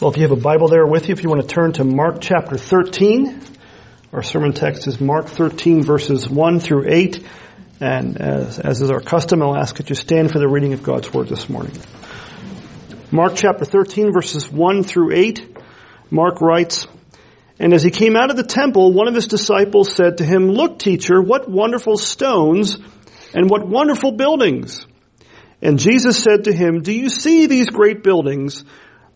Well, if you have a Bible there with you, if you want to turn to Mark chapter 13, our sermon text is Mark 13 verses 1 through 8. And as, as is our custom, I'll ask that you stand for the reading of God's Word this morning. Mark chapter 13 verses 1 through 8. Mark writes, And as he came out of the temple, one of his disciples said to him, Look, teacher, what wonderful stones and what wonderful buildings. And Jesus said to him, Do you see these great buildings?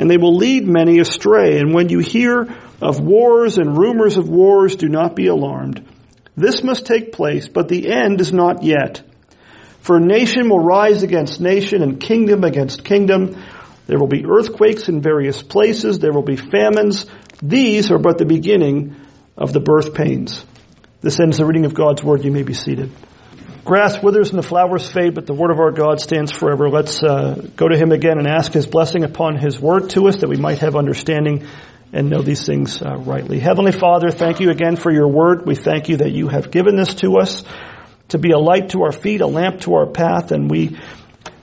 and they will lead many astray. And when you hear of wars and rumors of wars, do not be alarmed. This must take place, but the end is not yet. For nation will rise against nation and kingdom against kingdom. There will be earthquakes in various places. There will be famines. These are but the beginning of the birth pains. This ends the reading of God's word. You may be seated. Grass withers and the flowers fade, but the word of our God stands forever. Let's uh, go to him again and ask his blessing upon his word to us that we might have understanding and know these things uh, rightly. Heavenly Father, thank you again for your word. We thank you that you have given this to us to be a light to our feet, a lamp to our path, and we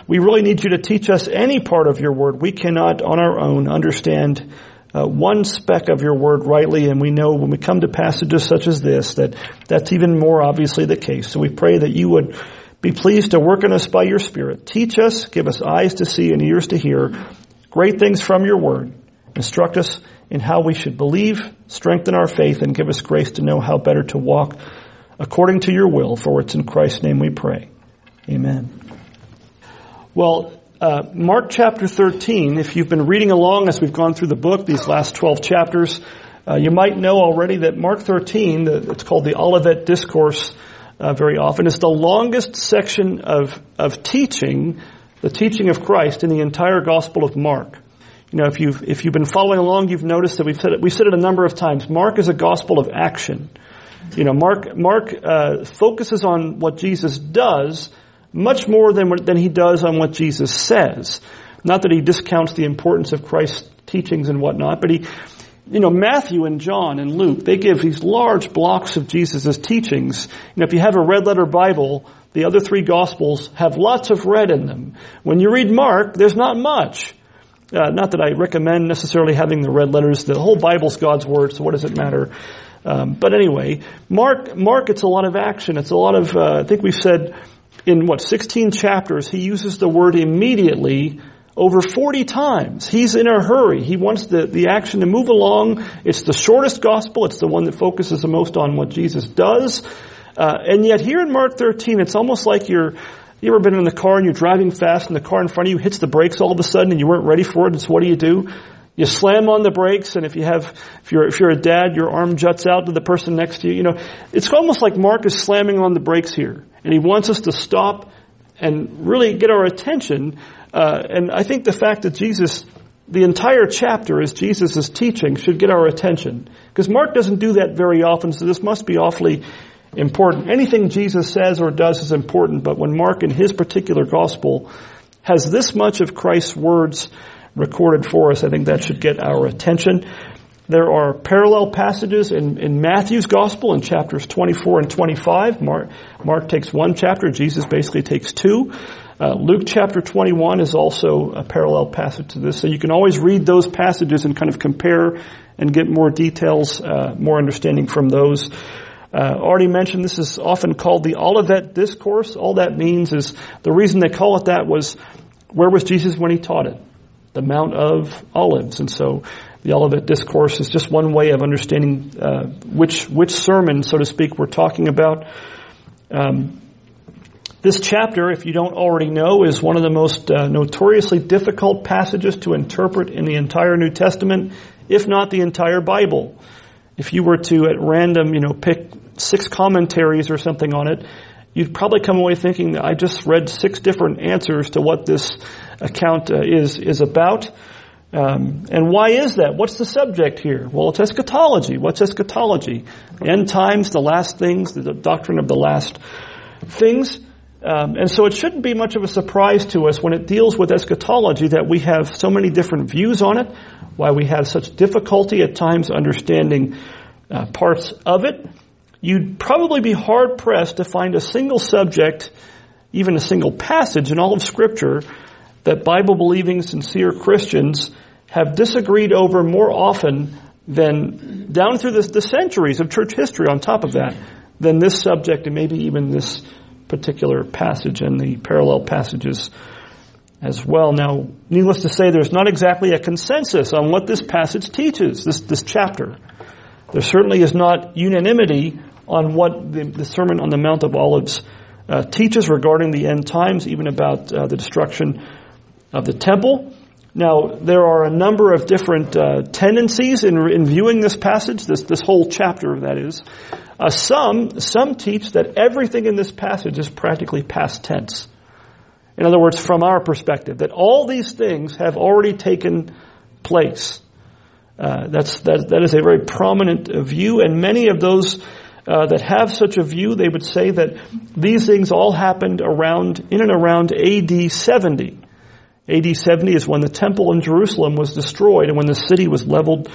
we really need you to teach us any part of your word. We cannot on our own understand uh, one speck of your word rightly, and we know when we come to passages such as this that that's even more obviously the case. So we pray that you would be pleased to work in us by your Spirit. Teach us, give us eyes to see and ears to hear great things from your word. Instruct us in how we should believe, strengthen our faith, and give us grace to know how better to walk according to your will, for it's in Christ's name we pray. Amen. Well, uh, Mark chapter 13, if you've been reading along as we've gone through the book, these last 12 chapters, uh, you might know already that Mark 13, the, it's called the Olivet Discourse uh, very often, is the longest section of, of teaching, the teaching of Christ in the entire Gospel of Mark. You know, if you've, if you've been following along, you've noticed that we've said it, we said it a number of times. Mark is a gospel of action. You know, Mark, Mark, uh, focuses on what Jesus does, much more than, than he does on what Jesus says. Not that he discounts the importance of Christ's teachings and whatnot, but he, you know, Matthew and John and Luke, they give these large blocks of Jesus' teachings. Know, if you have a red letter Bible, the other three gospels have lots of red in them. When you read Mark, there's not much. Uh, not that I recommend necessarily having the red letters. The whole Bible's God's word, so what does it matter? Um, but anyway, Mark, Mark, it's a lot of action. It's a lot of. Uh, I think we've said in what, 16 chapters, he uses the word immediately over 40 times. He's in a hurry. He wants the, the action to move along. It's the shortest gospel. It's the one that focuses the most on what Jesus does. Uh, and yet here in Mark 13, it's almost like you're, you ever been in the car and you're driving fast and the car in front of you hits the brakes all of a sudden and you weren't ready for it so what do you do? You slam on the brakes and if you have, if you're, if you're a dad, your arm juts out to the person next to you. You know, it's almost like Mark is slamming on the brakes here. And he wants us to stop and really get our attention. Uh, and I think the fact that Jesus, the entire chapter is Jesus' teaching should get our attention. Because Mark doesn't do that very often, so this must be awfully important. Anything Jesus says or does is important, but when Mark in his particular gospel has this much of Christ's words recorded for us. I think that should get our attention. There are parallel passages in, in Matthew's gospel in chapters 24 and 25. Mark, Mark takes one chapter, Jesus basically takes two. Uh, Luke chapter 21 is also a parallel passage to this. So you can always read those passages and kind of compare and get more details, uh, more understanding from those. Uh, already mentioned this is often called the Olivet Discourse. All that means is the reason they call it that was where was Jesus when he taught it? the Mount of Olives. And so the Olivet Discourse is just one way of understanding uh, which which sermon, so to speak, we're talking about. Um, this chapter, if you don't already know, is one of the most uh, notoriously difficult passages to interpret in the entire New Testament, if not the entire Bible. If you were to, at random, you know, pick six commentaries or something on it, you'd probably come away thinking that I just read six different answers to what this account uh, is is about. Um, and why is that? What's the subject here? Well, it's eschatology. What's eschatology? End times, the last things, the doctrine of the last things. Um, and so it shouldn't be much of a surprise to us when it deals with eschatology that we have so many different views on it, why we have such difficulty at times understanding uh, parts of it. You'd probably be hard pressed to find a single subject, even a single passage in all of Scripture that Bible believing sincere Christians have disagreed over more often than down through the, the centuries of church history on top of that than this subject and maybe even this particular passage and the parallel passages as well. Now, needless to say, there's not exactly a consensus on what this passage teaches, this, this chapter. There certainly is not unanimity on what the, the Sermon on the Mount of Olives uh, teaches regarding the end times, even about uh, the destruction of the temple. Now, there are a number of different uh, tendencies in, in, viewing this passage, this, this whole chapter, that is. Uh, some, some teach that everything in this passage is practically past tense. In other words, from our perspective, that all these things have already taken place. Uh, that's, that, that is a very prominent view, and many of those uh, that have such a view, they would say that these things all happened around, in and around AD 70. AD 70 is when the temple in Jerusalem was destroyed and when the city was leveled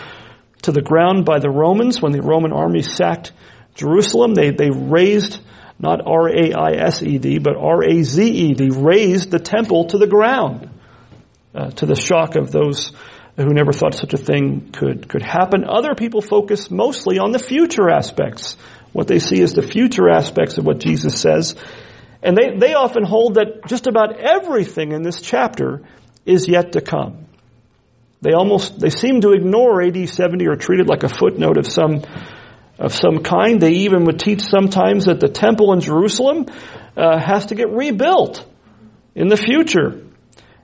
to the ground by the Romans. When the Roman army sacked Jerusalem, they, they razed, not R-A-I-S-E-D, but R-A-Z-E-D, razed the temple to the ground, uh, to the shock of those who never thought such a thing could, could happen. Other people focus mostly on the future aspects, what they see is the future aspects of what Jesus says and they, they often hold that just about everything in this chapter is yet to come. They almost, they seem to ignore AD 70 or treat it like a footnote of some, of some kind. They even would teach sometimes that the temple in Jerusalem uh, has to get rebuilt in the future.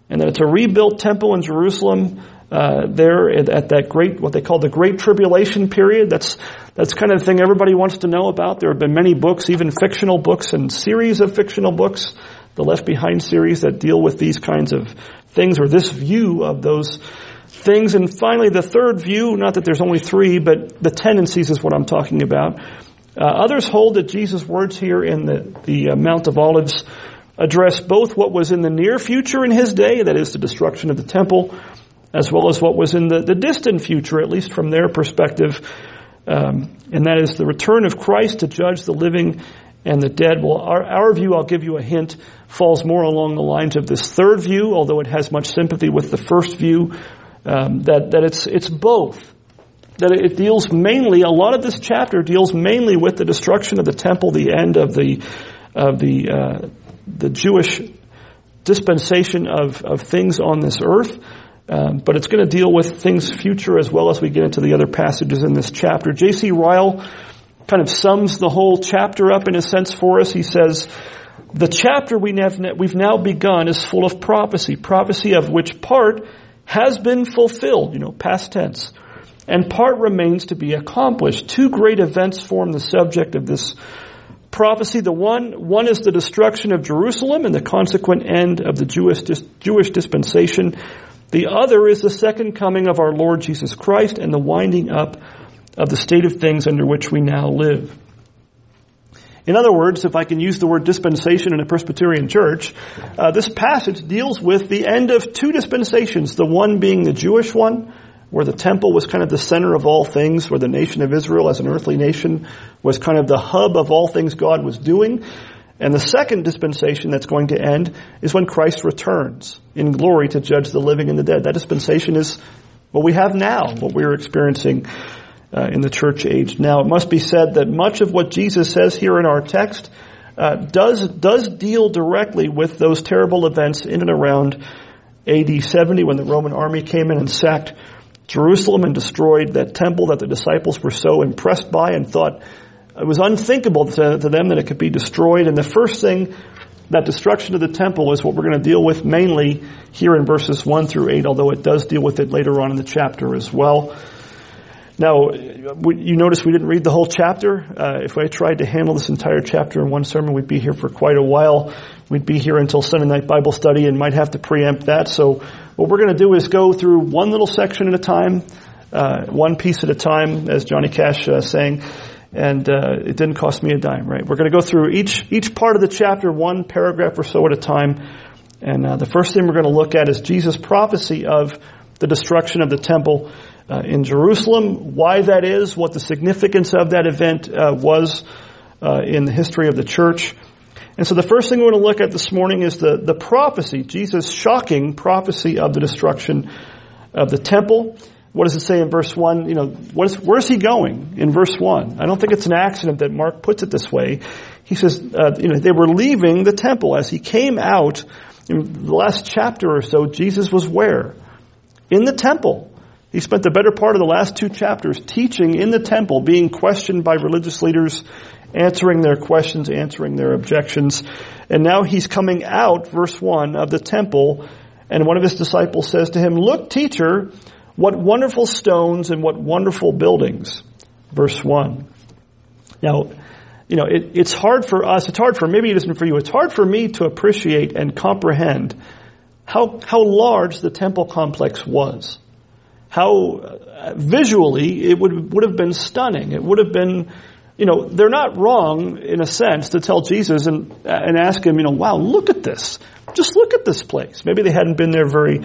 And that it's a rebuilt temple in Jerusalem uh, there at, at, that great, what they call the Great Tribulation period. That's that's kind of the thing everybody wants to know about. There have been many books, even fictional books and series of fictional books, the Left Behind series that deal with these kinds of things or this view of those things. And finally, the third view, not that there's only three, but the tendencies is what I'm talking about. Uh, others hold that Jesus' words here in the, the uh, Mount of Olives address both what was in the near future in his day, that is the destruction of the temple, as well as what was in the, the distant future, at least from their perspective, um, and that is the return of Christ to judge the living and the dead. Well, our, our view, I'll give you a hint, falls more along the lines of this third view, although it has much sympathy with the first view, um, that, that it's, it's both. That it deals mainly, a lot of this chapter deals mainly with the destruction of the temple, the end of the, of the, uh, the Jewish dispensation of, of things on this earth. Um, but it's going to deal with things future as well as we get into the other passages in this chapter. J.C. Ryle kind of sums the whole chapter up in a sense for us. He says, the chapter we have, we've now begun is full of prophecy, prophecy of which part has been fulfilled, you know, past tense, and part remains to be accomplished. Two great events form the subject of this prophecy. The one, one is the destruction of Jerusalem and the consequent end of the Jewish, Jewish dispensation. The other is the second coming of our Lord Jesus Christ and the winding up of the state of things under which we now live. In other words, if I can use the word dispensation in a Presbyterian church, uh, this passage deals with the end of two dispensations, the one being the Jewish one, where the temple was kind of the center of all things, where the nation of Israel as an earthly nation was kind of the hub of all things God was doing. And the second dispensation that's going to end is when Christ returns in glory to judge the living and the dead. That dispensation is what we have now, what we're experiencing uh, in the church age. Now, it must be said that much of what Jesus says here in our text uh, does does deal directly with those terrible events in and around AD 70 when the Roman army came in and sacked Jerusalem and destroyed that temple that the disciples were so impressed by and thought it was unthinkable to, to them that it could be destroyed. And the first thing, that destruction of the temple is what we're going to deal with mainly here in verses 1 through 8, although it does deal with it later on in the chapter as well. Now, you notice we didn't read the whole chapter. Uh, if I tried to handle this entire chapter in one sermon, we'd be here for quite a while. We'd be here until Sunday night Bible study and might have to preempt that. So what we're going to do is go through one little section at a time, uh, one piece at a time, as Johnny Cash uh, sang. And uh, it didn't cost me a dime, right? We're going to go through each each part of the chapter, one paragraph or so at a time. And uh, the first thing we're going to look at is Jesus' prophecy of the destruction of the temple uh, in Jerusalem, why that is, what the significance of that event uh, was uh, in the history of the church. And so the first thing we're going to look at this morning is the, the prophecy, Jesus' shocking prophecy of the destruction of the temple. What does it say in verse 1? You know, where's he going in verse 1? I don't think it's an accident that Mark puts it this way. He says, uh, you know, they were leaving the temple. As he came out, in the last chapter or so, Jesus was where? In the temple. He spent the better part of the last two chapters teaching in the temple, being questioned by religious leaders, answering their questions, answering their objections. And now he's coming out, verse 1, of the temple, and one of his disciples says to him, Look, teacher, what wonderful stones and what wonderful buildings. Verse 1. Now, you know, it, it's hard for us, it's hard for, maybe it isn't for you, it's hard for me to appreciate and comprehend how, how large the temple complex was how uh, visually it would would have been stunning. It would have been, you know, they're not wrong in a sense to tell Jesus and and ask him, you know, wow, look at this. Just look at this place. Maybe they hadn't been there very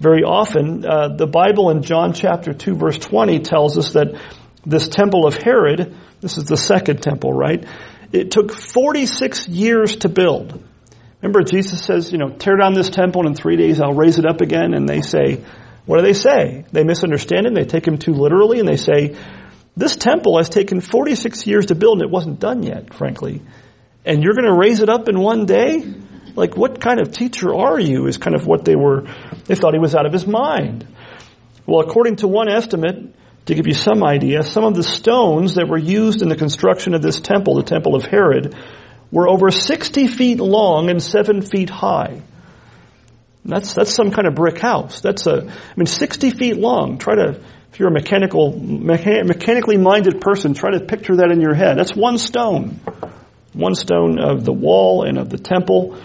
very often. Uh, the Bible in John chapter two verse twenty tells us that this temple of Herod, this is the second temple, right? It took 46 years to build. Remember, Jesus says, you know, tear down this temple and in three days I'll raise it up again. And they say, what do they say? They misunderstand him, they take him too literally, and they say, this temple has taken 46 years to build and it wasn't done yet, frankly. And you're going to raise it up in one day? Like, what kind of teacher are you? Is kind of what they were, they thought he was out of his mind. Well, according to one estimate, to give you some idea, some of the stones that were used in the construction of this temple, the temple of Herod, were over 60 feet long and 7 feet high. That's, that's some kind of brick house. That's a, I mean, 60 feet long. Try to, if you're a mechanical, mecha- mechanically minded person, try to picture that in your head. That's one stone. One stone of the wall and of the temple.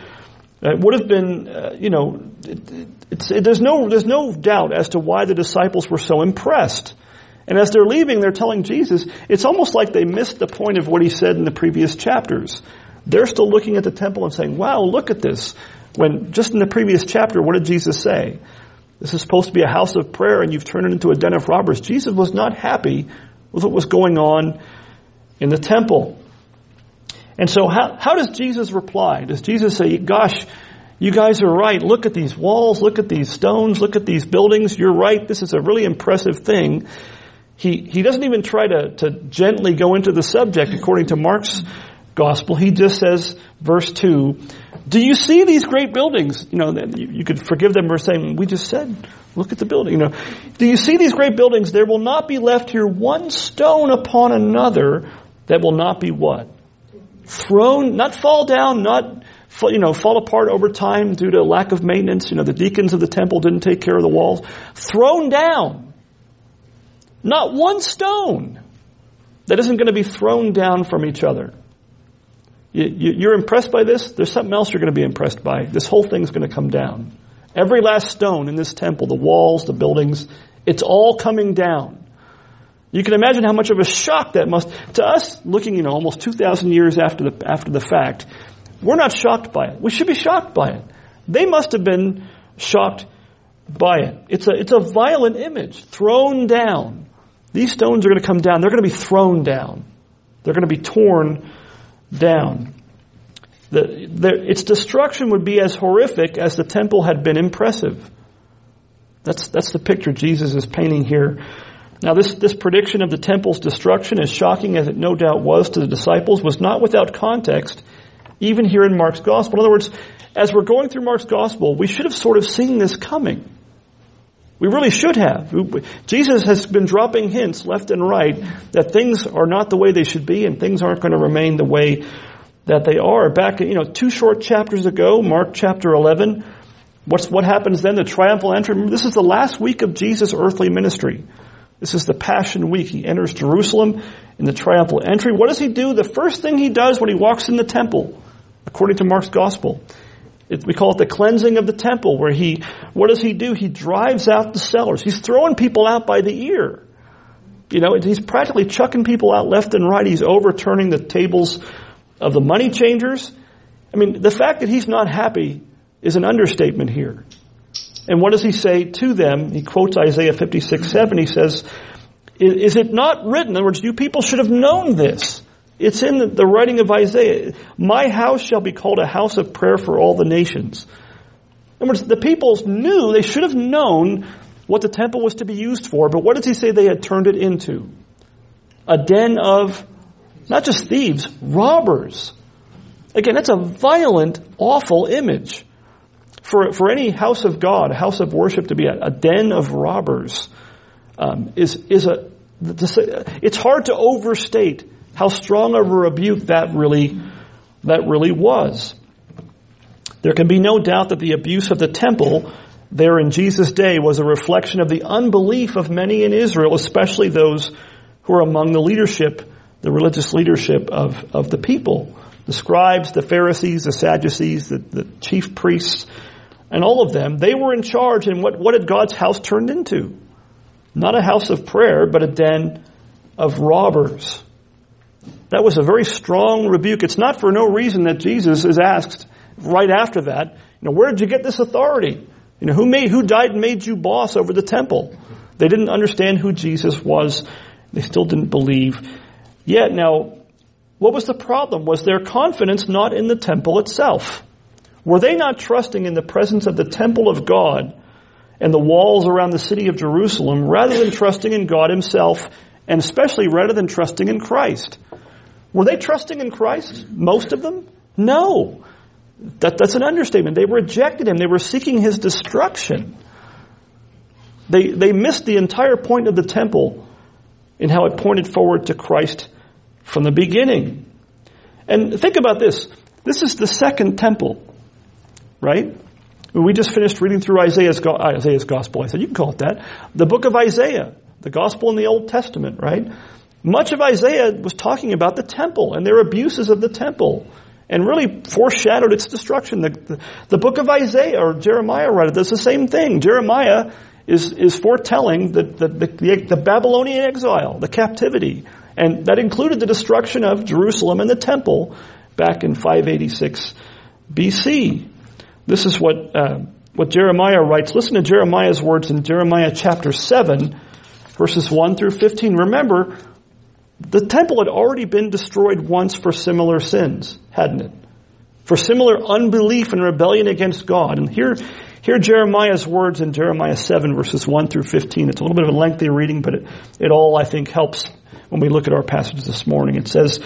It would have been, uh, you know, it, it, there's no, there's no doubt as to why the disciples were so impressed. And as they're leaving, they're telling Jesus, it's almost like they missed the point of what he said in the previous chapters. They're still looking at the temple and saying, wow, look at this. When just in the previous chapter, what did Jesus say? This is supposed to be a house of prayer and you've turned it into a den of robbers. Jesus was not happy with what was going on in the temple. And so how, how does Jesus reply? Does Jesus say, gosh, you guys are right. Look at these walls. Look at these stones. Look at these buildings. You're right. This is a really impressive thing. He, he doesn't even try to, to gently go into the subject according to Mark's gospel. He just says, verse 2, do you see these great buildings? You know, you could forgive them for saying, we just said, look at the building. You know, do you see these great buildings? There will not be left here one stone upon another that will not be what? Thrown, not fall down, not, you know, fall apart over time due to lack of maintenance. You know, the deacons of the temple didn't take care of the walls. Thrown down. Not one stone that isn't going to be thrown down from each other. You, are impressed by this? There's something else you're going to be impressed by. This whole thing's going to come down. Every last stone in this temple, the walls, the buildings, it's all coming down. You can imagine how much of a shock that must, to us, looking, you know, almost 2,000 years after the, after the fact, we're not shocked by it. We should be shocked by it. They must have been shocked by it. It's a, it's a violent image, thrown down. These stones are going to come down. They're going to be thrown down. They're going to be torn down. The, the, its destruction would be as horrific as the temple had been impressive. That's, that's the picture Jesus is painting here. Now this, this prediction of the temple's destruction, as shocking as it no doubt was to the disciples, was not without context, even here in Mark's gospel. In other words, as we're going through Mark's gospel, we should have sort of seen this coming. We really should have. Jesus has been dropping hints left and right that things are not the way they should be and things aren't going to remain the way that they are. Back, you know, two short chapters ago, Mark chapter 11, what's, what happens then? The triumphal entry. This is the last week of Jesus' earthly ministry. This is the Passion Week. He enters Jerusalem in the triumphal entry. What does he do? The first thing he does when he walks in the temple, according to Mark's gospel, it, we call it the cleansing of the temple, where he, what does he do? He drives out the sellers. He's throwing people out by the ear. You know, he's practically chucking people out left and right. He's overturning the tables of the money changers. I mean, the fact that he's not happy is an understatement here. And what does he say to them? He quotes Isaiah 56, 7. He says, is it not written? In other words, you people should have known this. It's in the, writing of Isaiah. My house shall be called a house of prayer for all the nations. In other words, the peoples knew, they should have known what the temple was to be used for, but what does he say they had turned it into? A den of, not just thieves, robbers. Again, that's a violent, awful image. For, for any house of God, a house of worship to be a, a den of robbers, um, is, is a, it's hard to overstate how strong of a rebuke that really, that really was. There can be no doubt that the abuse of the temple there in Jesus' day was a reflection of the unbelief of many in Israel, especially those who are among the leadership, the religious leadership of, of the people. The scribes, the Pharisees, the Sadducees, the, the chief priests, and all of them, they were in charge and what, what had God's house turned into? Not a house of prayer, but a den of robbers. That was a very strong rebuke. It's not for no reason that Jesus is asked right after that, you know, where did you get this authority? You know, who made, who died and made you boss over the temple? They didn't understand who Jesus was. They still didn't believe. Yet now, what was the problem? Was their confidence not in the temple itself? Were they not trusting in the presence of the temple of God and the walls around the city of Jerusalem rather than trusting in God himself and especially rather than trusting in Christ? Were they trusting in Christ? Most of them? No. That, that's an understatement. They rejected him. They were seeking his destruction. They, they missed the entire point of the temple in how it pointed forward to Christ from the beginning. And think about this. This is the second temple, right? We just finished reading through Isaiah's, Isaiah's gospel. I said, you can call it that. The book of Isaiah, the gospel in the Old Testament, right? Much of Isaiah was talking about the temple and their abuses of the temple and really foreshadowed its destruction. The, the, the book of Isaiah or Jeremiah rather does the same thing. Jeremiah is, is foretelling the, the, the, the Babylonian exile, the captivity, and that included the destruction of Jerusalem and the temple back in 586 BC. This is what, uh, what Jeremiah writes. Listen to Jeremiah's words in Jeremiah chapter 7, verses 1 through 15. Remember, the temple had already been destroyed once for similar sins, hadn't it? For similar unbelief and rebellion against God. And here, here Jeremiah's words in Jeremiah 7 verses 1 through 15. It's a little bit of a lengthy reading, but it, it all, I think, helps when we look at our passage this morning. It says,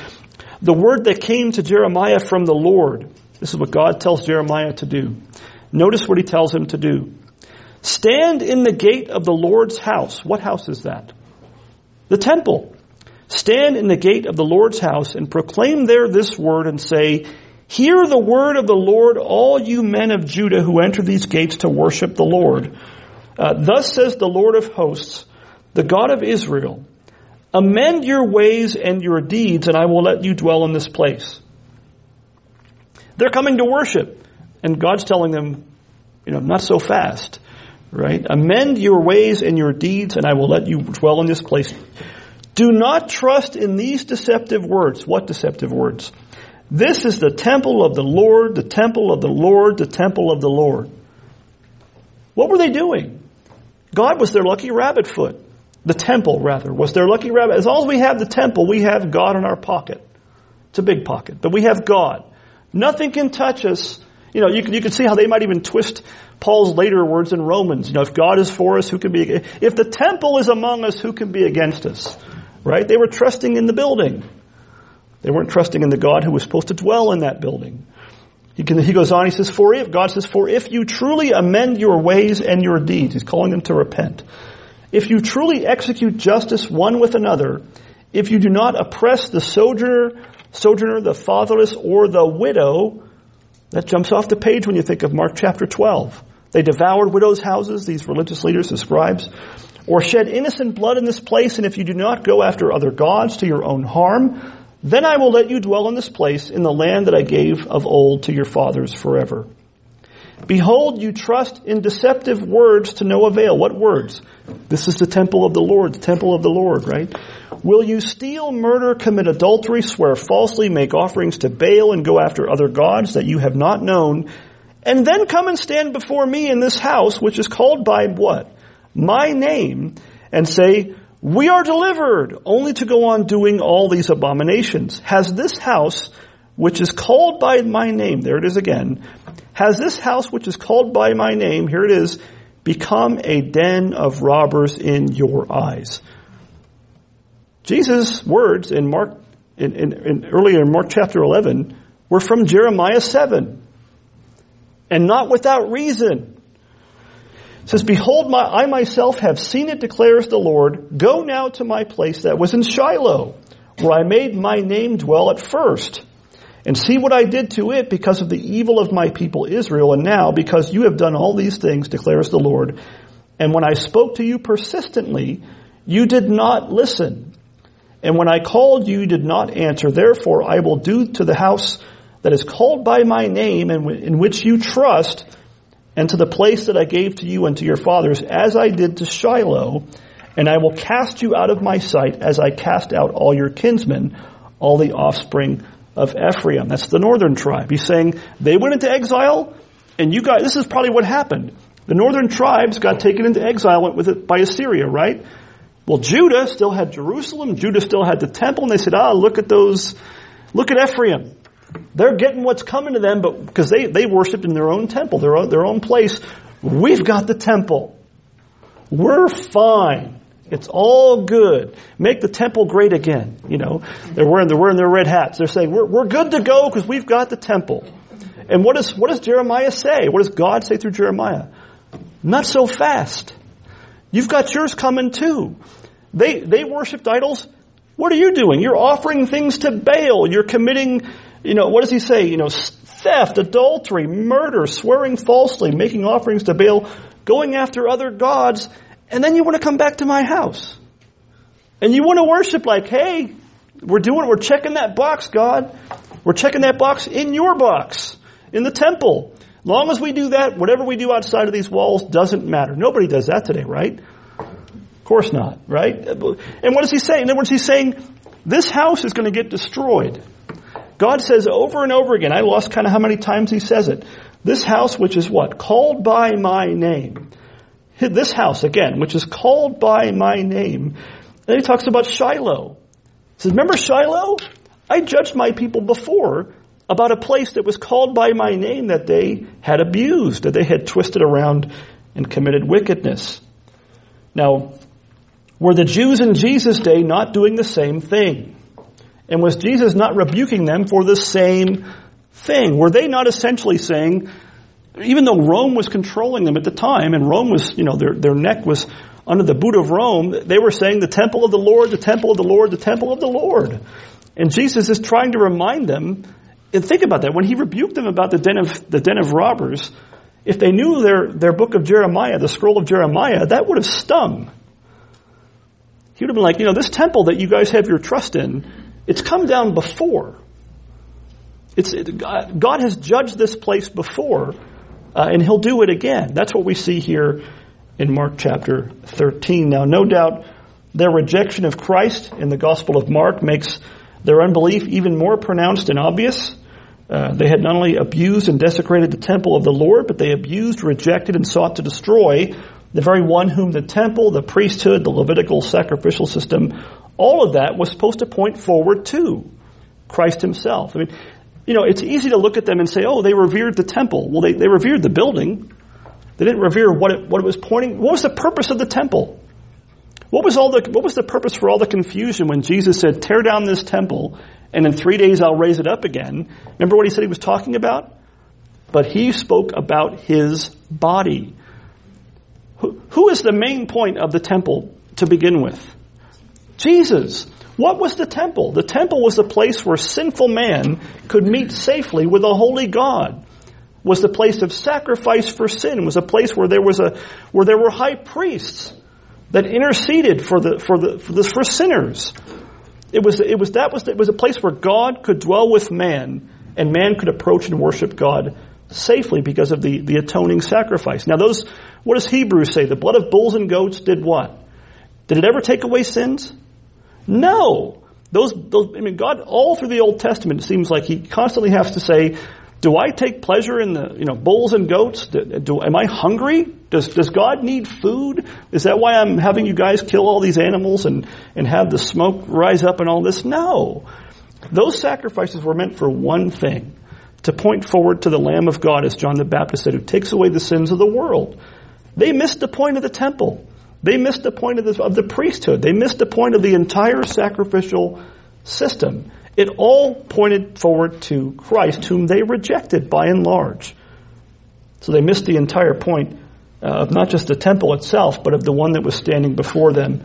the word that came to Jeremiah from the Lord. This is what God tells Jeremiah to do. Notice what he tells him to do. Stand in the gate of the Lord's house. What house is that? The temple. Stand in the gate of the Lord's house and proclaim there this word and say, Hear the word of the Lord, all you men of Judah who enter these gates to worship the Lord. Uh, Thus says the Lord of hosts, the God of Israel, amend your ways and your deeds and I will let you dwell in this place. They're coming to worship and God's telling them, you know, not so fast, right? Amend your ways and your deeds and I will let you dwell in this place. Do not trust in these deceptive words. What deceptive words? This is the temple of the Lord, the temple of the Lord, the temple of the Lord. What were they doing? God was their lucky rabbit foot. The temple, rather, was their lucky rabbit. As long as we have the temple, we have God in our pocket. It's a big pocket, but we have God. Nothing can touch us. You know, you can, you can see how they might even twist Paul's later words in Romans. You know, if God is for us, who can be, if the temple is among us, who can be against us? Right? They were trusting in the building. They weren't trusting in the God who was supposed to dwell in that building. He, can, he goes on, he says, for if, God says, for if you truly amend your ways and your deeds, he's calling them to repent. If you truly execute justice one with another, if you do not oppress the sojourner, sojourner, the fatherless, or the widow, that jumps off the page when you think of Mark chapter 12. They devoured widows' houses, these religious leaders, the scribes. or shed innocent blood in this place, and if you do not go after other gods to your own harm, then I will let you dwell in this place in the land that I gave of old to your fathers forever. Behold, you trust in deceptive words to no avail. What words? This is the temple of the Lord, the temple of the Lord, right? Will you steal, murder, commit adultery, swear falsely, make offerings to Baal, and go after other gods that you have not known, and then come and stand before me in this house, which is called by what? My name, and say, we are delivered, only to go on doing all these abominations. Has this house, which is called by my name, there it is again, has this house, which is called by my name, here it is, become a den of robbers in your eyes? Jesus' words in Mark, in, in, in earlier in Mark chapter 11, were from Jeremiah 7. And not without reason. It says, Behold, my, I myself have seen it, declares the Lord. Go now to my place that was in Shiloh, where I made my name dwell at first and see what I did to it because of the evil of my people Israel. And now, because you have done all these things, declares the Lord, and when I spoke to you persistently, you did not listen. And when I called you, you did not answer. Therefore, I will do to the house that is called by my name and in which you trust, and to the place that I gave to you and to your fathers, as I did to Shiloh, and I will cast you out of my sight as I cast out all your kinsmen, all the offspring of Ephraim. That's the northern tribe. He's saying they went into exile, and you guys, this is probably what happened. The northern tribes got taken into exile with it by Assyria, right? Well, Judah still had Jerusalem. Judah still had the temple, and they said, "Ah, look at those, look at Ephraim. They're getting what's coming to them, but because they they worshipped in their own temple, their own, their own place. We've got the temple. We're fine. It's all good. Make the temple great again. You know, they're wearing, they're wearing their red hats. They're saying, we're, we're good to go because we've got the temple. And what does, what does Jeremiah say? What does God say through Jeremiah? Not so fast. You've got yours coming too. They, they worshiped idols. What are you doing? You're offering things to Baal. You're committing, you know, what does he say? You know, theft, adultery, murder, swearing falsely, making offerings to Baal, going after other gods and then you want to come back to my house. And you want to worship like, hey, we're doing, we're checking that box, God. We're checking that box in your box, in the temple. Long as we do that, whatever we do outside of these walls doesn't matter. Nobody does that today, right? Of course not, right? And what does he say? In other words, he's saying, this house is going to get destroyed. God says over and over again, I lost kind of how many times he says it. This house, which is what? Called by my name this house again, which is called by my name. Then he talks about Shiloh. He says, remember Shiloh? I judged my people before about a place that was called by my name that they had abused, that they had twisted around and committed wickedness. Now, were the Jews in Jesus' day not doing the same thing? And was Jesus not rebuking them for the same thing? Were they not essentially saying, even though Rome was controlling them at the time, and Rome was, you know, their, their neck was under the boot of Rome, they were saying the temple of the Lord, the temple of the Lord, the temple of the Lord. And Jesus is trying to remind them, and think about that, when he rebuked them about the den of, the den of robbers, if they knew their, their book of Jeremiah, the scroll of Jeremiah, that would have stung. He would have been like, you know, this temple that you guys have your trust in, it's come down before. It's, it, God has judged this place before. Uh, and he'll do it again. That's what we see here in Mark chapter 13. Now, no doubt their rejection of Christ in the Gospel of Mark makes their unbelief even more pronounced and obvious. Uh, they had not only abused and desecrated the temple of the Lord, but they abused, rejected, and sought to destroy the very one whom the temple, the priesthood, the Levitical sacrificial system, all of that was supposed to point forward to Christ himself. I mean, you know, it's easy to look at them and say, oh, they revered the temple. Well, they, they revered the building. They didn't revere what it, what it was pointing. What was the purpose of the temple? What was all the, what was the purpose for all the confusion when Jesus said, tear down this temple and in three days I'll raise it up again? Remember what he said he was talking about? But he spoke about his body. Who, who is the main point of the temple to begin with? Jesus. What was the temple? The temple was the place where sinful man could meet safely with a holy God. Was the place of sacrifice for sin. Was a place where there was a where there were high priests that interceded for the for the for, the, for sinners. It was it was that was it was a place where God could dwell with man, and man could approach and worship God safely because of the, the atoning sacrifice. Now those, what does Hebrews say? The blood of bulls and goats did what? Did it ever take away sins? No. Those, those, I mean, God, all through the Old Testament, it seems like He constantly has to say, do I take pleasure in the, you know, bulls and goats? Do, do, am I hungry? Does, does God need food? Is that why I'm having you guys kill all these animals and, and have the smoke rise up and all this? No. Those sacrifices were meant for one thing. To point forward to the Lamb of God, as John the Baptist said, who takes away the sins of the world. They missed the point of the temple. They missed the point of the, of the priesthood. They missed the point of the entire sacrificial system. It all pointed forward to Christ, whom they rejected by and large. So they missed the entire point uh, of not just the temple itself, but of the one that was standing before them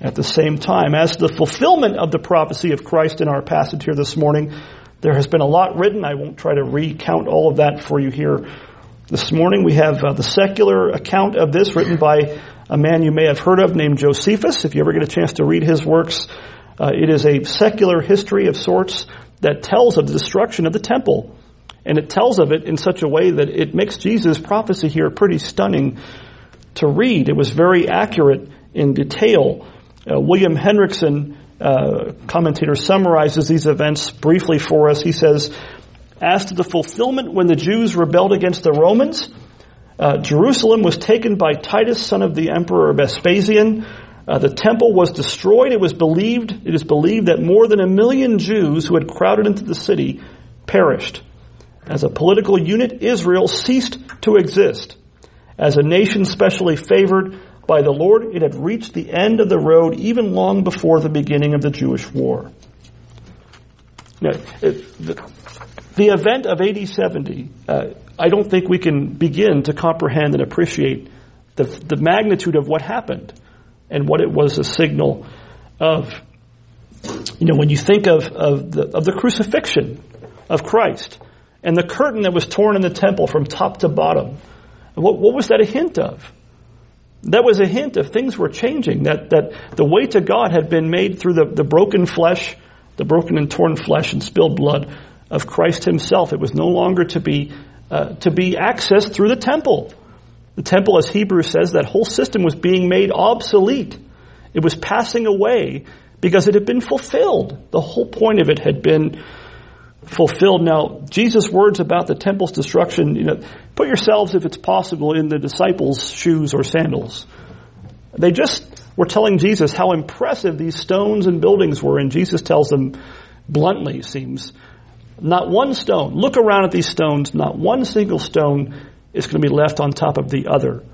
at the same time. As the fulfillment of the prophecy of Christ in our passage here this morning, there has been a lot written. I won't try to recount all of that for you here this morning. We have uh, the secular account of this written by a man you may have heard of named Josephus. If you ever get a chance to read his works, uh, it is a secular history of sorts that tells of the destruction of the temple. And it tells of it in such a way that it makes Jesus' prophecy here pretty stunning to read. It was very accurate in detail. Uh, William Hendriksen, uh, commentator, summarizes these events briefly for us. He says, as to the fulfillment when the Jews rebelled against the Romans, uh, Jerusalem was taken by Titus, son of the emperor Vespasian. Uh, the temple was destroyed. It was believed, it is believed that more than a million Jews who had crowded into the city perished. As a political unit, Israel ceased to exist. As a nation specially favored by the Lord, it had reached the end of the road even long before the beginning of the Jewish war. Now, the, the event of AD 70, uh, I don't think we can begin to comprehend and appreciate the, the magnitude of what happened and what it was a signal of. You know, when you think of, of, the, of the crucifixion of Christ and the curtain that was torn in the temple from top to bottom, what, what was that a hint of? That was a hint of things were changing, that, that the way to God had been made through the, the broken flesh, the broken and torn flesh and spilled blood of Christ himself. It was no longer to be, uh, to be accessed through the temple. The temple, as Hebrews says, that whole system was being made obsolete. It was passing away because it had been fulfilled. The whole point of it had been fulfilled. Now, Jesus' words about the temple's destruction, you know, put yourselves, if it's possible, in the disciples' shoes or sandals. They just were telling Jesus how impressive these stones and buildings were, and Jesus tells them bluntly, seems, not one stone. Look around at these stones, not one single stone is going to be left on top of the other.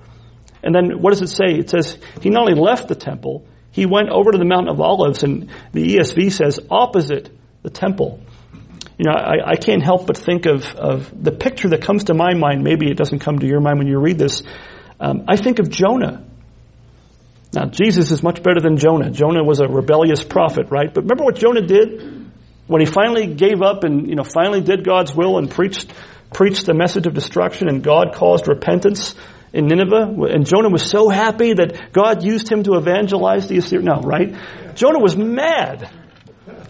And then what does it say? It says he not only left the temple, he went over to the Mount of Olives, and the ESV says opposite the temple. You know, I, I can't help but think of, of the picture that comes to my mind. Maybe it doesn't come to your mind when you read this. Um, I think of Jonah. Now, Jesus is much better than Jonah. Jonah was a rebellious prophet, right? But remember what Jonah did when he finally gave up and you know finally did God's will and preached preached the message of destruction, and God caused repentance in Nineveh. And Jonah was so happy that God used him to evangelize the Assyrians. No, right? Jonah was mad.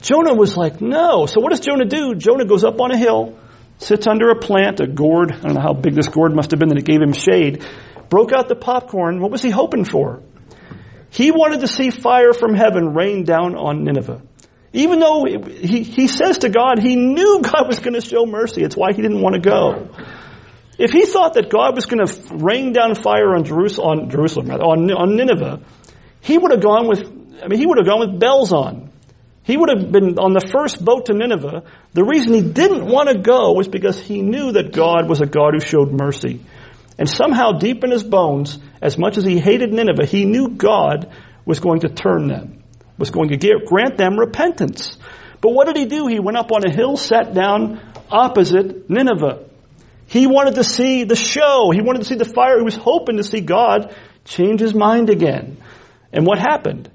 Jonah was like, no. So what does Jonah do? Jonah goes up on a hill, sits under a plant, a gourd. I don't know how big this gourd must have been that it gave him shade. Broke out the popcorn. What was he hoping for? He wanted to see fire from heaven rain down on Nineveh. Even though he, he says to God, he knew God was going to show mercy. It's why he didn't want to go. If he thought that God was going to rain down fire on Jerusalem, on Jerusalem, on, on Nineveh, he would have gone with, I mean, he would have gone with bells on. He would have been on the first boat to Nineveh. The reason he didn't want to go was because he knew that God was a God who showed mercy. And somehow deep in his bones, as much as he hated Nineveh, he knew God was going to turn them, was going to give, grant them repentance. But what did he do? He went up on a hill, sat down opposite Nineveh. He wanted to see the show. He wanted to see the fire. He was hoping to see God change his mind again. And what happened?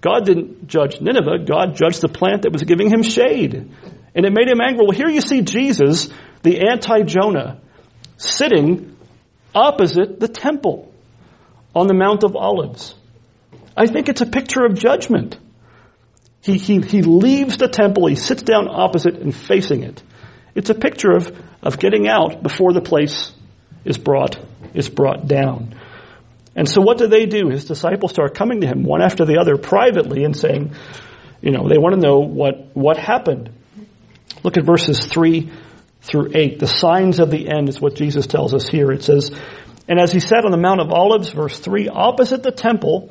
God didn't judge Nineveh. God judged the plant that was giving him shade. And it made him angry. Well, here you see Jesus, the anti-Jonah, sitting opposite the temple on the Mount of Olives. I think it's a picture of judgment. He, he, he leaves the temple, he sits down opposite and facing it. It's a picture of, of getting out before the place is brought, is brought down. And so what do they do? His disciples start coming to him one after the other privately and saying, you know, they want to know what, what happened. Look at verses 3 through 8. The signs of the end is what Jesus tells us here. It says, And as he sat on the Mount of Olives, verse 3, opposite the temple,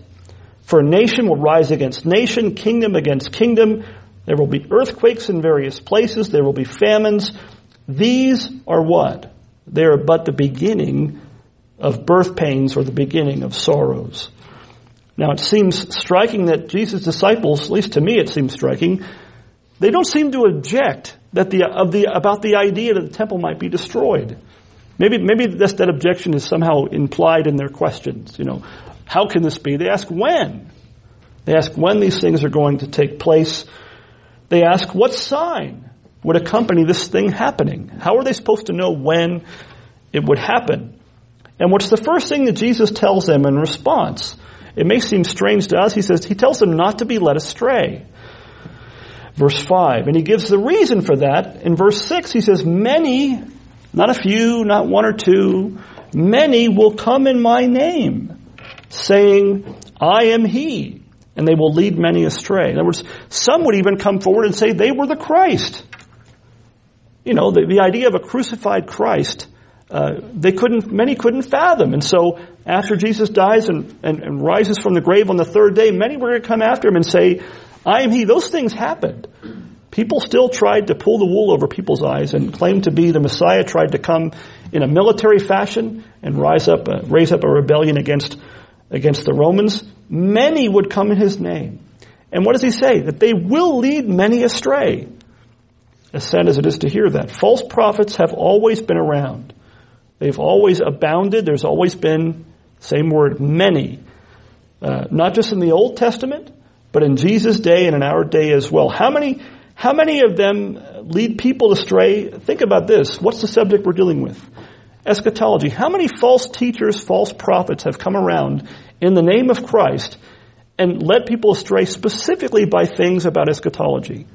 For nation will rise against nation, kingdom against kingdom. There will be earthquakes in various places. There will be famines. These are what? They are but the beginning of birth pains or the beginning of sorrows. Now it seems striking that Jesus' disciples, at least to me it seems striking, they don't seem to object that the, of the, about the idea that the temple might be destroyed. Maybe, maybe that objection is somehow implied in their questions. You know, how can this be? They ask when. They ask when these things are going to take place. They ask what sign would accompany this thing happening? How are they supposed to know when it would happen? And what's the first thing that Jesus tells them in response? It may seem strange to us. He says, he tells them not to be led astray. Verse 5. And he gives the reason for that. In verse 6, he says, many, not a few, not one or two, many will come in my name, saying, I am he. And they will lead many astray. In other words, some would even come forward and say they were the Christ. You know, the, the idea of a crucified Christ uh, they couldn't, many couldn't fathom. And so after Jesus dies and, and, and rises from the grave on the third day, many were going to come after him and say, I am he. Those things happened. People still tried to pull the wool over people's eyes and claim to be the Messiah, tried to come in a military fashion and rise up, uh, raise up a rebellion against, against the Romans. Many would come in his name. And what does he say? That they will lead many astray. As sad as it is to hear that. False prophets have always been around. They've always abounded. There's always been, same word, many. Uh, not just in the Old Testament, but in Jesus' day and in our day as well. How many, how many of them lead people astray? Think about this. What's the subject we're dealing with? Eschatology. How many false teachers, false prophets have come around in the name of Christ and led people astray specifically by things about eschatology?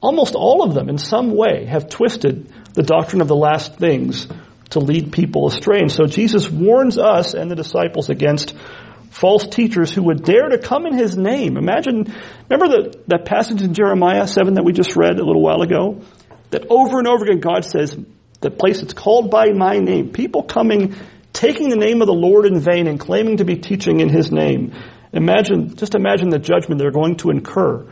Almost all of them in some way have twisted the doctrine of the last things to lead people astray. And so Jesus warns us and the disciples against false teachers who would dare to come in his name. Imagine, remember the, that passage in Jeremiah 7 that we just read a little while ago? That over and over again God says, the place that's called by my name, people coming, taking the name of the Lord in vain and claiming to be teaching in his name. Imagine, just imagine the judgment they're going to incur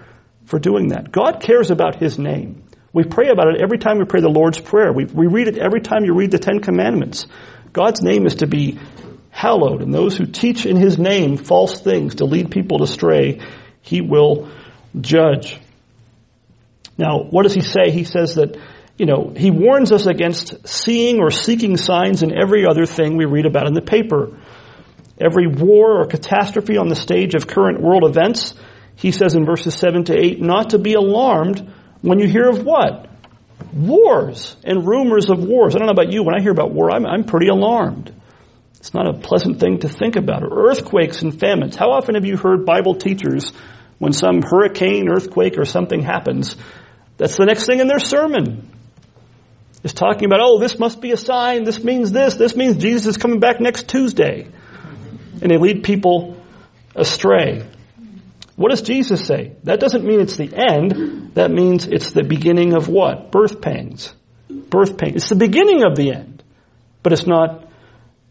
for doing that. God cares about his name. We pray about it every time we pray the Lord's Prayer. We, we read it every time you read the Ten Commandments. God's name is to be hallowed, and those who teach in His name false things to lead people astray, He will judge. Now, what does He say? He says that, you know, He warns us against seeing or seeking signs in every other thing we read about in the paper. Every war or catastrophe on the stage of current world events, He says in verses 7 to 8, not to be alarmed when you hear of what? Wars and rumors of wars. I don't know about you, when I hear about war, I'm, I'm pretty alarmed. It's not a pleasant thing to think about. Earthquakes and famines. How often have you heard Bible teachers, when some hurricane, earthquake, or something happens, that's the next thing in their sermon? Is talking about, oh, this must be a sign, this means this, this means Jesus is coming back next Tuesday. And they lead people astray. What does Jesus say? That doesn't mean it's the end. That means it's the beginning of what? Birth pains. Birth pains. It's the beginning of the end. But it's not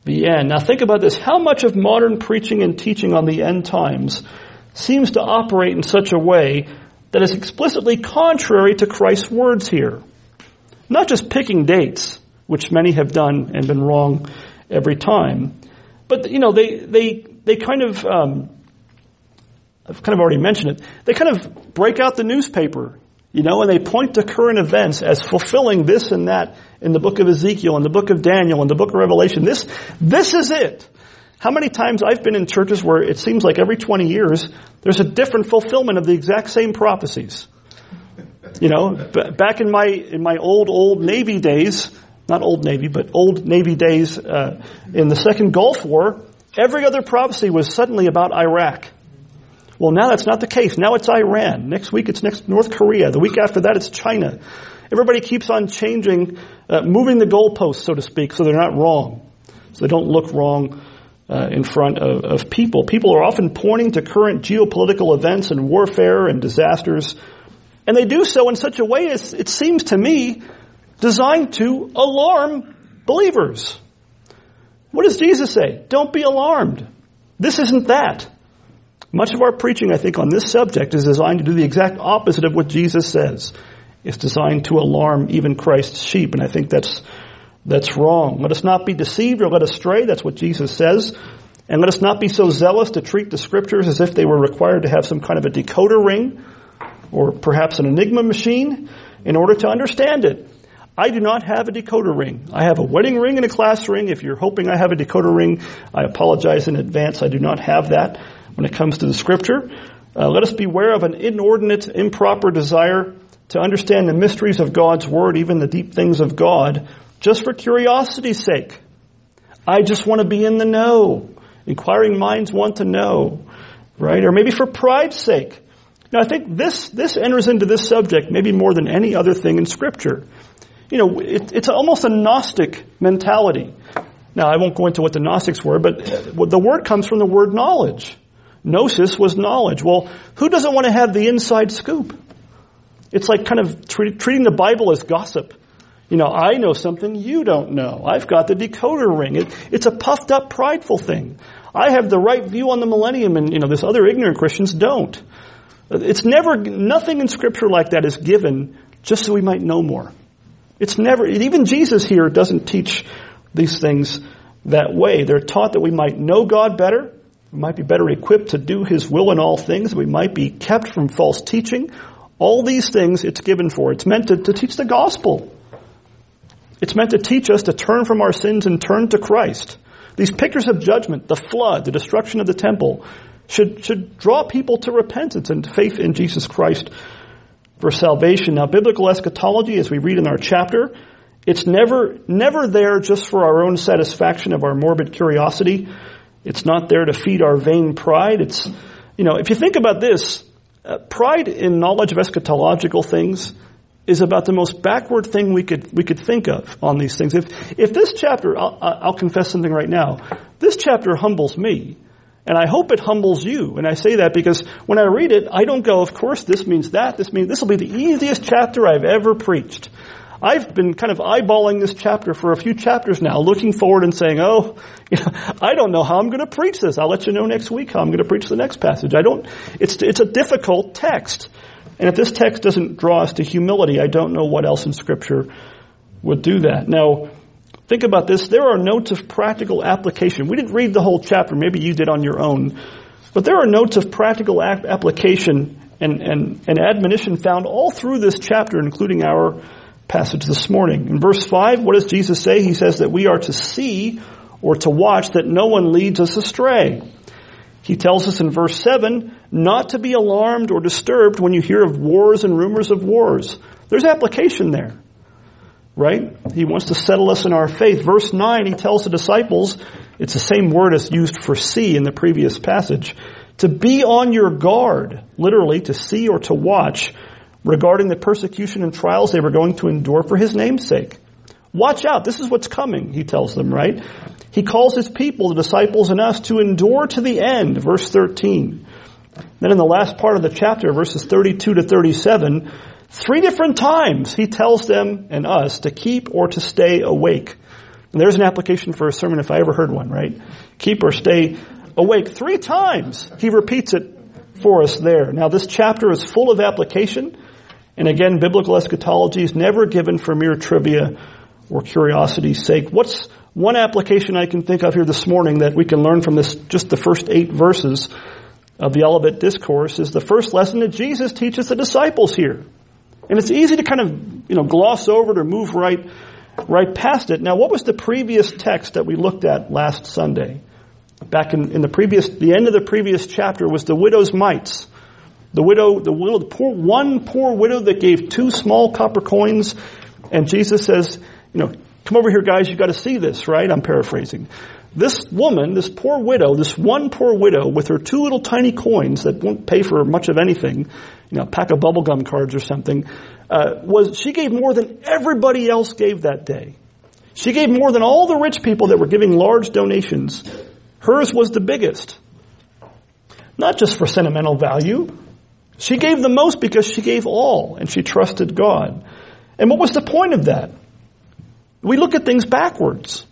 the end. Now think about this. How much of modern preaching and teaching on the end times seems to operate in such a way that is explicitly contrary to Christ's words here? Not just picking dates, which many have done and been wrong every time, but you know they they they kind of um, I've kind of already mentioned it, they kind of break out the newspaper, you know, and they point to current events as fulfilling this and that in the book of Ezekiel, in the book of Daniel, in the book of Revelation. This, this is it. How many times I've been in churches where it seems like every 20 years there's a different fulfillment of the exact same prophecies. You know, back in my in my old old Navy days, not old Navy, but old Navy days uh, in the Second Gulf War, every other prophecy was suddenly about Iraq. Well, now that's not the case. Now it's Iran. Next week it's next North Korea. The week after that it's China. Everybody keeps on changing, uh, moving the goalposts, so to speak, so they're not wrong, so they don't look wrong uh, in front of, of people. People are often pointing to current geopolitical events and warfare and disasters, and they do so in such a way as it seems to me designed to alarm believers. What does Jesus say? Don't be alarmed. This isn't that. Much of our preaching, I think, on this subject is designed to do the exact opposite of what Jesus says. It's designed to alarm even Christ's sheep, and I think that's that's wrong. Let us not be deceived or led astray. That's what Jesus says. And let us not be so zealous to treat the scriptures as if they were required to have some kind of a decoder ring or perhaps an enigma machine in order to understand it. I do not have a decoder ring. I have a wedding ring and a class ring. If you're hoping I have a decoder ring, I apologize in advance. I do not have that when it comes to the scripture. Uh, let us beware of an inordinate, improper desire to understand the mysteries of God's word, even the deep things of God, just for curiosity's sake. I just want to be in the know. Inquiring minds want to know, right? Or maybe for pride's sake. Now I think this, this enters into this subject maybe more than any other thing in scripture. You know, it, it's almost a Gnostic mentality. Now I won't go into what the Gnostics were, but the word comes from the word knowledge. Gnosis was knowledge. Well, who doesn't want to have the inside scoop? It's like kind of treating the Bible as gossip. You know, I know something you don't know. I've got the decoder ring. It, it's a puffed up, prideful thing. I have the right view on the millennium and, you know, this other ignorant Christians don't. It's never, nothing in scripture like that is given just so we might know more. It's never, even Jesus here doesn't teach these things that way. They're taught that we might know God better, we might be better equipped to do His will in all things, we might be kept from false teaching. All these things it's given for. It's meant to, to teach the gospel. It's meant to teach us to turn from our sins and turn to Christ. These pictures of judgment, the flood, the destruction of the temple, should, should draw people to repentance and faith in Jesus Christ for salvation. Now, biblical eschatology, as we read in our chapter, it's never, never there just for our own satisfaction of our morbid curiosity. It's not there to feed our vain pride. It's, you know, if you think about this, uh, pride in knowledge of eschatological things is about the most backward thing we could we could think of on these things. If if this chapter, I'll, I'll confess something right now. This chapter humbles me, and I hope it humbles you. And I say that because when I read it, I don't go, of course, this means that. This means this will be the easiest chapter I've ever preached. I've been kind of eyeballing this chapter for a few chapters now, looking forward and saying, oh, you know, I don't know how I'm going to preach this. I'll let you know next week how I'm going to preach the next passage. I don't, it's, it's a difficult text. And if this text doesn't draw us to humility, I don't know what else in Scripture would do that. Now, think about this. There are notes of practical application. We didn't read the whole chapter. Maybe you did on your own. But there are notes of practical application and, and, and admonition found all through this chapter, including our passage this morning. In verse 5, what does Jesus say? He says that we are to see or to watch that no one leads us astray. He tells us in verse 7 not to be alarmed or disturbed when you hear of wars and rumors of wars. There's application there. Right? He wants to settle us in our faith. Verse 9, he tells the disciples, it's the same word as used for see in the previous passage, to be on your guard, literally to see or to watch regarding the persecution and trials they were going to endure for his name's sake. Watch out. This is what's coming, he tells them, right? He calls his people, the disciples and us, to endure to the end, verse 13. Then in the last part of the chapter, verses 32 to 37, three different times he tells them and us to keep or to stay awake. And there's an application for a sermon if I ever heard one, right? Keep or stay awake. Three times he repeats it for us there. Now this chapter is full of application. And again, biblical eschatology is never given for mere trivia or curiosity's sake. What's one application I can think of here this morning that we can learn from this, just the first eight verses? of the Olivet Discourse is the first lesson that Jesus teaches the disciples here. And it's easy to kind of, you know, gloss over it or move right, right past it. Now, what was the previous text that we looked at last Sunday? Back in, in the previous, the end of the previous chapter was the widow's mites. The widow, the widow, the poor, one poor widow that gave two small copper coins, and Jesus says, you know, come over here guys, you've gotta see this, right? I'm paraphrasing. This woman, this poor widow, this one poor widow with her two little tiny coins that won't pay for much of anything, you know, a pack of bubblegum cards or something, uh, was, she gave more than everybody else gave that day. She gave more than all the rich people that were giving large donations. Hers was the biggest. Not just for sentimental value. She gave the most because she gave all and she trusted God. And what was the point of that? We look at things backwards.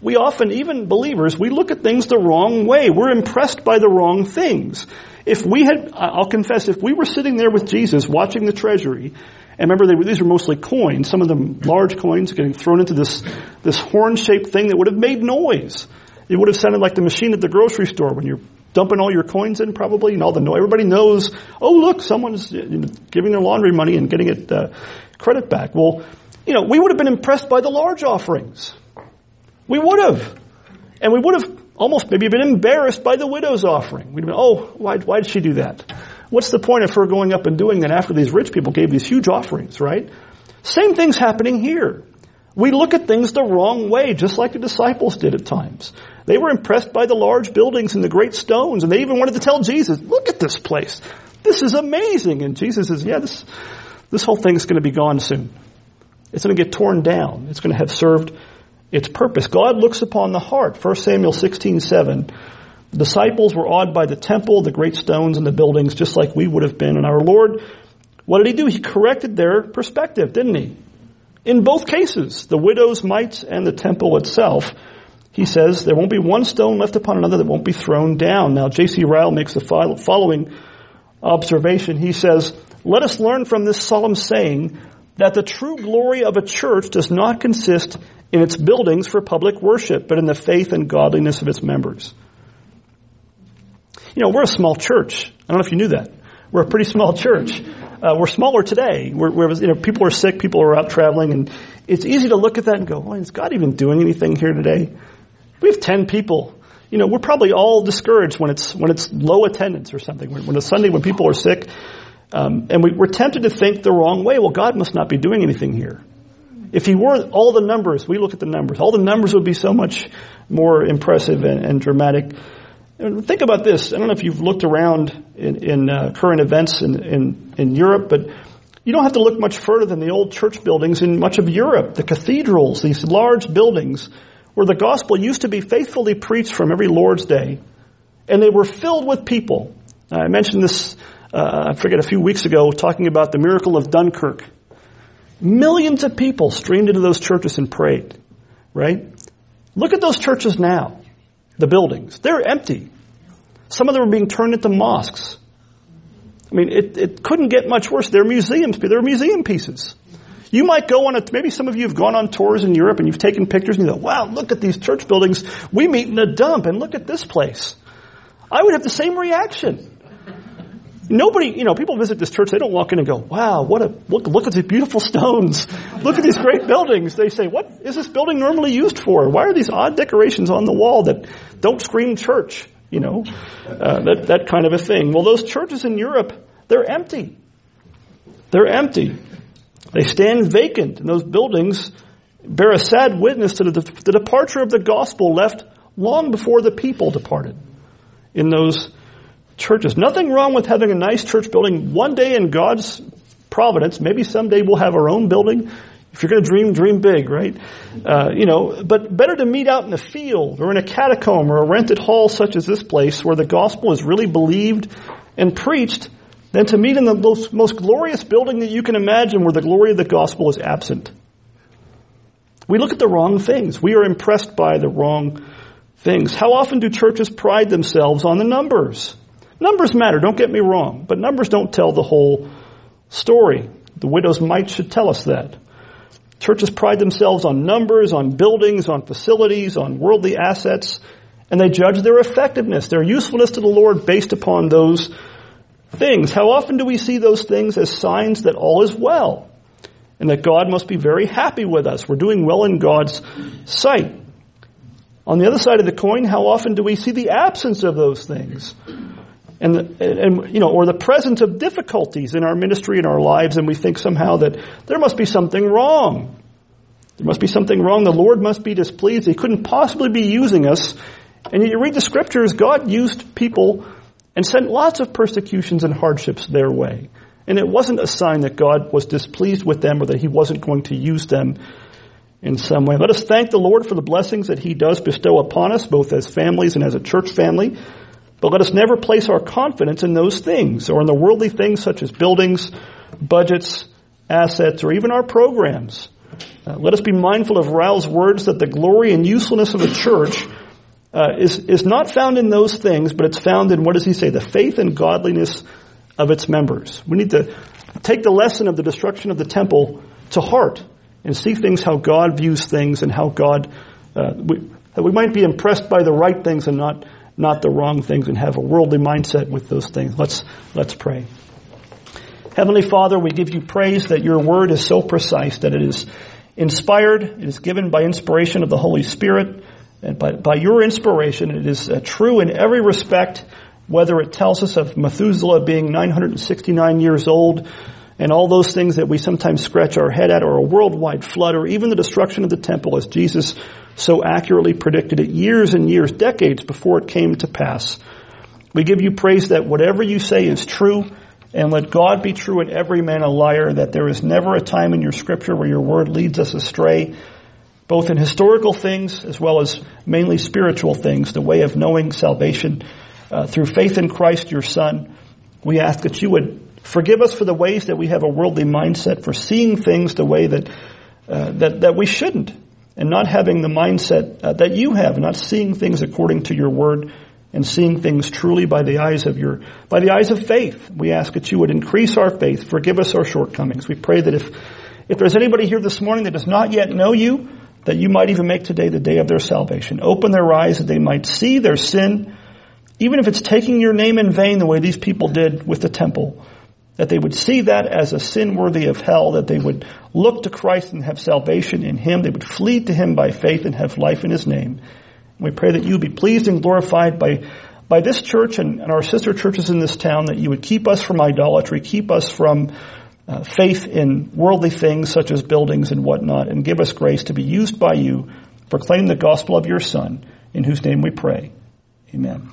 We often, even believers, we look at things the wrong way. We're impressed by the wrong things. If we had, I'll confess, if we were sitting there with Jesus watching the treasury, and remember were, these were mostly coins, some of them large coins getting thrown into this, this horn-shaped thing that would have made noise. It would have sounded like the machine at the grocery store when you're dumping all your coins in probably and all the noise. Everybody knows, oh look, someone's giving their laundry money and getting it, uh, credit back. Well, you know, we would have been impressed by the large offerings. We would have. And we would have almost maybe been embarrassed by the widow's offering. We'd been, oh, why, why did she do that? What's the point of her going up and doing that after these rich people gave these huge offerings, right? Same thing's happening here. We look at things the wrong way, just like the disciples did at times. They were impressed by the large buildings and the great stones, and they even wanted to tell Jesus, look at this place. This is amazing. And Jesus says, yeah, this, this whole thing is going to be gone soon. It's going to get torn down. It's going to have served its purpose. God looks upon the heart. 1 Samuel 16, 7. Disciples were awed by the temple, the great stones, and the buildings, just like we would have been. And our Lord, what did He do? He corrected their perspective, didn't He? In both cases, the widow's mites and the temple itself, He says there won't be one stone left upon another that won't be thrown down. Now, J.C. Ryle makes the following observation. He says, let us learn from this solemn saying that the true glory of a church does not consist in its buildings for public worship, but in the faith and godliness of its members. You know, we're a small church. I don't know if you knew that. We're a pretty small church. Uh, we're smaller today. We're, we're, you know, people are sick, people are out traveling, and it's easy to look at that and go, well, is God even doing anything here today? We have 10 people. You know, we're probably all discouraged when it's, when it's low attendance or something. When, when Sunday when people are sick, um, and we, we're tempted to think the wrong way. Well, God must not be doing anything here. If he were all the numbers, we look at the numbers, all the numbers would be so much more impressive and, and dramatic. And think about this. I don't know if you've looked around in, in uh, current events in, in, in Europe, but you don't have to look much further than the old church buildings in much of Europe, the cathedrals, these large buildings where the gospel used to be faithfully preached from every Lord's day, and they were filled with people. I mentioned this, uh, I forget, a few weeks ago, talking about the miracle of Dunkirk. Millions of people streamed into those churches and prayed, right? Look at those churches now, the buildings. They're empty. Some of them are being turned into mosques. I mean, it, it couldn't get much worse. They're museums. They're museum pieces. You might go on a, maybe some of you have gone on tours in Europe and you've taken pictures and you go, wow, look at these church buildings. We meet in a dump and look at this place. I would have the same reaction. Nobody, you know, people visit this church, they don't walk in and go, wow, what a, look, look at these beautiful stones. Look at these great buildings. They say, what is this building normally used for? Why are these odd decorations on the wall that don't scream church? You know, uh, that, that kind of a thing. Well, those churches in Europe, they're empty. They're empty. They stand vacant, and those buildings bear a sad witness to the, the departure of the gospel left long before the people departed in those churches. Nothing wrong with having a nice church building. One day in God's providence, maybe someday we'll have our own building. If you're going to dream, dream big, right? Uh, you know, but better to meet out in the field or in a catacomb or a rented hall such as this place where the gospel is really believed and preached than to meet in the most, most glorious building that you can imagine where the glory of the gospel is absent. We look at the wrong things. We are impressed by the wrong things. How often do churches pride themselves on the numbers? Numbers matter, don't get me wrong, but numbers don't tell the whole story. The widow's mite should tell us that. Churches pride themselves on numbers, on buildings, on facilities, on worldly assets, And they judge their effectiveness, their usefulness to the Lord based upon those things. How often do we see those things as signs that all is well? And that God must be very happy with us. We're doing well in God's sight. On the other side of the coin, how often do we see the absence of those things? And, the, and, you know, or the presence of difficulties in our ministry and our lives, and we think somehow that there must be something wrong. There must be something wrong. The Lord must be displeased. He couldn't possibly be using us. And you read the scriptures, God used people and sent lots of persecutions and hardships their way. And it wasn't a sign that God was displeased with them or that He wasn't going to use them in some way. Let us thank the Lord for the blessings that He does bestow upon us, both as families and as a church family. But let us never place our confidence in those things or in the worldly things such as buildings, budgets, assets, or even our programs. Uh, let us be mindful of Ryle's words that the glory and usefulness of the church uh, is, is not found in those things, but it's found in, what does he say, the faith and godliness of its members. We need to take the lesson of the destruction of the temple to heart and see things how God views things and how God, uh, we, that we might be impressed by the right things and not, not the wrong things and have a worldly mindset with those things. Let's, let's pray. Heavenly Father, we give you praise that your word is so precise, that it is inspired, it is given by inspiration of the Holy Spirit, and by, by your inspiration, it is uh, true in every respect, whether it tells us of Methuselah being 969 years old, and all those things that we sometimes scratch our head at, or a worldwide flood, or even the destruction of the temple, as Jesus so accurately predicted it years and years, decades before it came to pass. We give you praise that whatever you say is true, and let God be true and every man a liar, that there is never a time in your scripture where your word leads us astray, both in historical things as well as mainly spiritual things, the way of knowing salvation uh, through faith in Christ your Son. We ask that you would forgive us for the ways that we have a worldly mindset, for seeing things the way that uh, that that we shouldn't, and not having the mindset uh, that you have, not seeing things according to your word, and seeing things truly by the eyes of your by the eyes of faith. We ask that you would increase our faith, forgive us our shortcomings. We pray that if if there's anybody here this morning that does not yet know you, that you might even make today the day of their salvation. Open their eyes that they might see their sin, even if it's taking your name in vain the way these people did with the temple, that they would see that as a sin worthy of hell, that they would look to Christ and have salvation in Him, they would flee to Him by faith and have life in His name. We pray that you be pleased and glorified by, by this church and, and our sister churches in this town, that you would keep us from idolatry, keep us from uh, faith in worldly things such as buildings and whatnot, and give us grace to be used by you, proclaim the gospel of your Son, in whose name we pray. Amen.